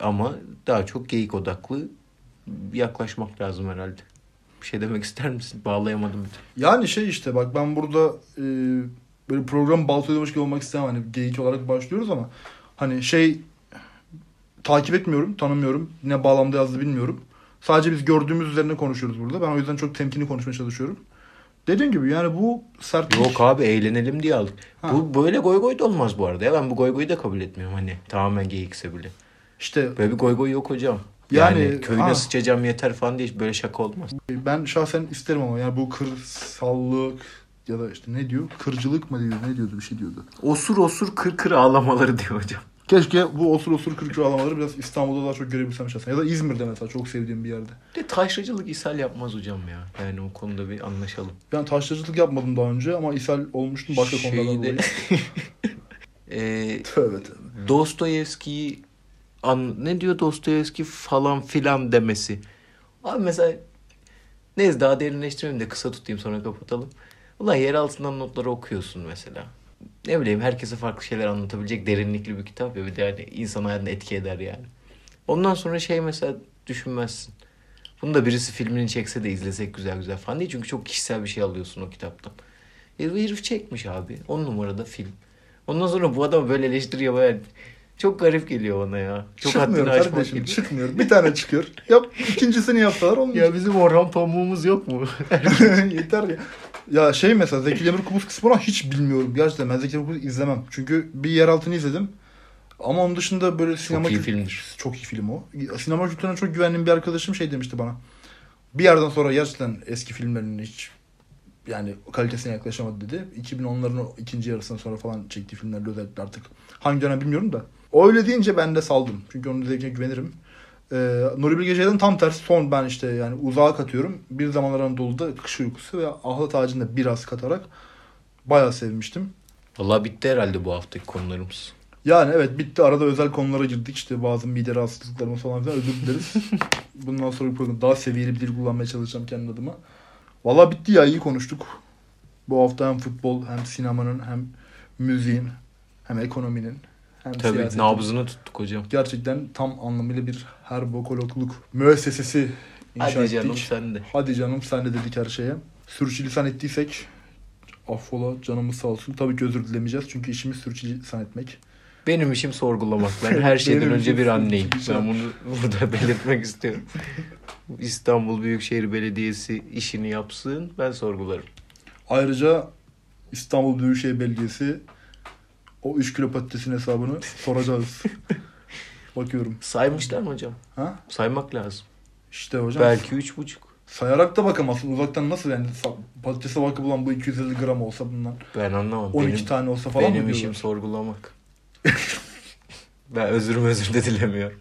Ama daha çok geyik odaklı yaklaşmak lazım herhalde. Bir şey demek ister misin? Bağlayamadım. Yani şey işte bak ben burada e, böyle program baltalamış gibi olmak istemem. Hani geyik olarak başlıyoruz ama hani şey takip etmiyorum, tanımıyorum. Ne bağlamda yazdı bilmiyorum. Sadece biz gördüğümüz üzerine konuşuyoruz burada. Ben o yüzden çok temkinli konuşmaya çalışıyorum. Dediğim gibi yani bu sertlik... Yok abi eğlenelim diye aldık. Ha. Bu böyle goy goy da olmaz bu arada ya. Ben bu goy goyu da kabul etmiyorum hani. Tamamen geyikse bile. İşte Böyle bir goy goy yok hocam. Yani, Yani, köyüne ha. sıçacağım yeter falan diye böyle şaka olmaz. ben şahsen isterim ama yani bu kırsallık ya da işte ne diyor? Kırcılık mı diyor? Ne diyordu? Bir şey diyordu. Osur osur kır kır ağlamaları diyor hocam. Keşke bu osur osur kırk ağlamaları biraz İstanbul'da daha çok görebilsem şahsen. Ya da İzmir'de mesela çok sevdiğim bir yerde. De taşracılık ishal yapmaz hocam ya. Yani o konuda bir anlaşalım. Ben taşlacılık yapmadım daha önce ama ishal olmuştum başka konulardan Şeyi de- dolayı. Ee, Tövbe tövbe. Dostoyevski'yi an, ne diyor Dostoyevski falan filan demesi. Abi mesela neyse daha derinleştirmeyeyim de kısa tutayım sonra kapatalım. Ulan yer altından notları okuyorsun mesela. Ne bileyim herkese farklı şeyler anlatabilecek derinlikli bir kitap ya bir de yani insan hayatını etki eder yani. Ondan sonra şey mesela düşünmezsin. Bunu da birisi filmini çekse de izlesek güzel güzel falan değil. Çünkü çok kişisel bir şey alıyorsun o kitaptan. Herif, çekmiş abi. On numarada film. Ondan sonra bu adam böyle eleştiriyor baya. Çok garip geliyor bana ya. Çok çıkmıyor kardeşim geliyor. çıkmıyor. Bir tane çıkıyor. Yap ikincisini yapsalar olmuyor. Ya bizim Orhan Pamuk'umuz yok mu? Yeter ya. Ya şey mesela Zeki Demirkubuz kısmını hiç bilmiyorum. Gerçekten ben Zeki Demirkubuz'u izlemem. Çünkü bir yeraltını izledim. Ama onun dışında böyle sinema... iyi kült- filmdir. Çok iyi film o. Sinema kültürüne çok güvendiğim bir arkadaşım şey demişti bana. Bir yerden sonra gerçekten eski filmlerin hiç yani kalitesine yaklaşamadı dedi. 2010'ların o ikinci yarısından sonra falan çektiği filmlerle özellikle artık hangi dönem bilmiyorum da. O öyle deyince ben de saldım. Çünkü onun zevkine güvenirim. Ee, Nuri Bilge Ceylan'ın tam tersi son ben işte yani uzağa katıyorum. Bir zamanlar Anadolu'da kış uykusu ve ahlat ağacında biraz katarak bayağı sevmiştim. Valla bitti herhalde bu haftaki konularımız. Yani evet bitti. Arada özel konulara girdik. İşte bazı mide rahatsızlıklarımız falan filan özür dileriz. Bundan sonra program daha seviyeli bir dil kullanmaya çalışacağım kendi adıma. Valla bitti ya iyi konuştuk. Bu hafta hem futbol hem sinemanın hem müziğin hem ekonominin hem Tabii siyasetin. nabzını tuttuk hocam. Gerçekten tam anlamıyla bir herbokologluk müessesesi inşa Hadi ettik. canım sen de. Hadi canım sen de dedik her şeye. Sürçülisan ettiysek affola canımız sağ olsun. Tabii ki özür dilemeyeceğiz çünkü işimiz sürçülisan etmek. Benim işim sorgulamak. Ben her şeyden Benim önce bir anneyim. Ben bunu burada belirtmek istiyorum. İstanbul Büyükşehir Belediyesi işini yapsın. Ben sorgularım. Ayrıca İstanbul Büyükşehir Belediyesi o 3 kilo patatesin hesabını soracağız. Bakıyorum. Saymışlar mı hocam? Ha? Saymak lazım. İşte hocam. Belki üç buçuk. Sayarak da bakamazsın. Uzaktan nasıl yani patatese bakıp ulan bu 250 gram olsa bundan Ben anlamam. 12 benim, tane olsa falan benim mı işim diyorlar? sorgulamak. ben özür özür de dilemiyorum.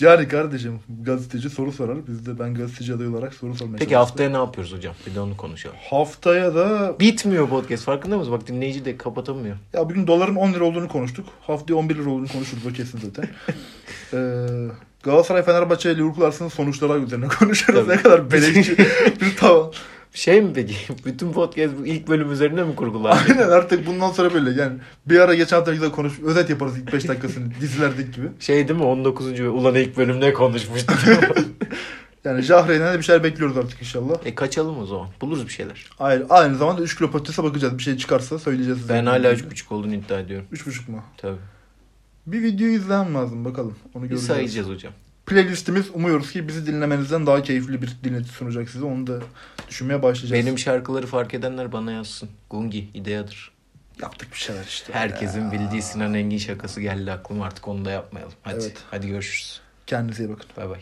Yani kardeşim gazeteci soru sorar. Biz de ben gazeteci adayı olarak soru sormaya Peki çalıştım. haftaya ne yapıyoruz hocam? Bir de onu konuşalım. Haftaya da Bitmiyor podcast farkında mısın? Bak dinleyici de kapatamıyor. ya bugün doların 10 lira olduğunu konuştuk. Haftaya 11 lira olduğunu konuşuruz o kesin zaten. ee, Galatasaray Fenerbahçe Liverpool arasında sonuçlara üzerine konuşuruz. Tabii. Ne kadar beleşçi bir tavan. Şey mi peki? Bütün podcast bu ilk bölüm üzerine mi kurgulandı? Aynen artık bundan sonra böyle yani bir ara geçen hafta güzel konuş özet yaparız ilk 5 dakikasını dizilerdeki gibi. Şey değil mi 19. bölüm. Ulan ilk bölüm ne konuşmuştuk? Yani Jahreyn'den de bir şeyler bekliyoruz artık inşallah. e kaçalım o zaman. Buluruz bir şeyler. Aynı, aynı zamanda 3 kilo patatese bakacağız. Bir şey çıkarsa söyleyeceğiz size. Ben hala 3.5 olduğunu iddia ediyorum. 3,5 mu? Tabii. Bir videoyu izlemem lazım bakalım. Onu Bir göreceğiz. sayacağız hocam. Playlistimiz umuyoruz ki bizi dinlemenizden daha keyifli bir dinleti sunacak size. Onu da düşünmeye başlayacağız. Benim şarkıları fark edenler bana yazsın. Gungi ideadır. Yaptık bir şeyler işte. Herkesin bildiği Sinan Engin şakası geldi aklıma artık onu da yapmayalım. Hadi Evet. hadi görüşürüz. Kendinize iyi bakın. Bay bay.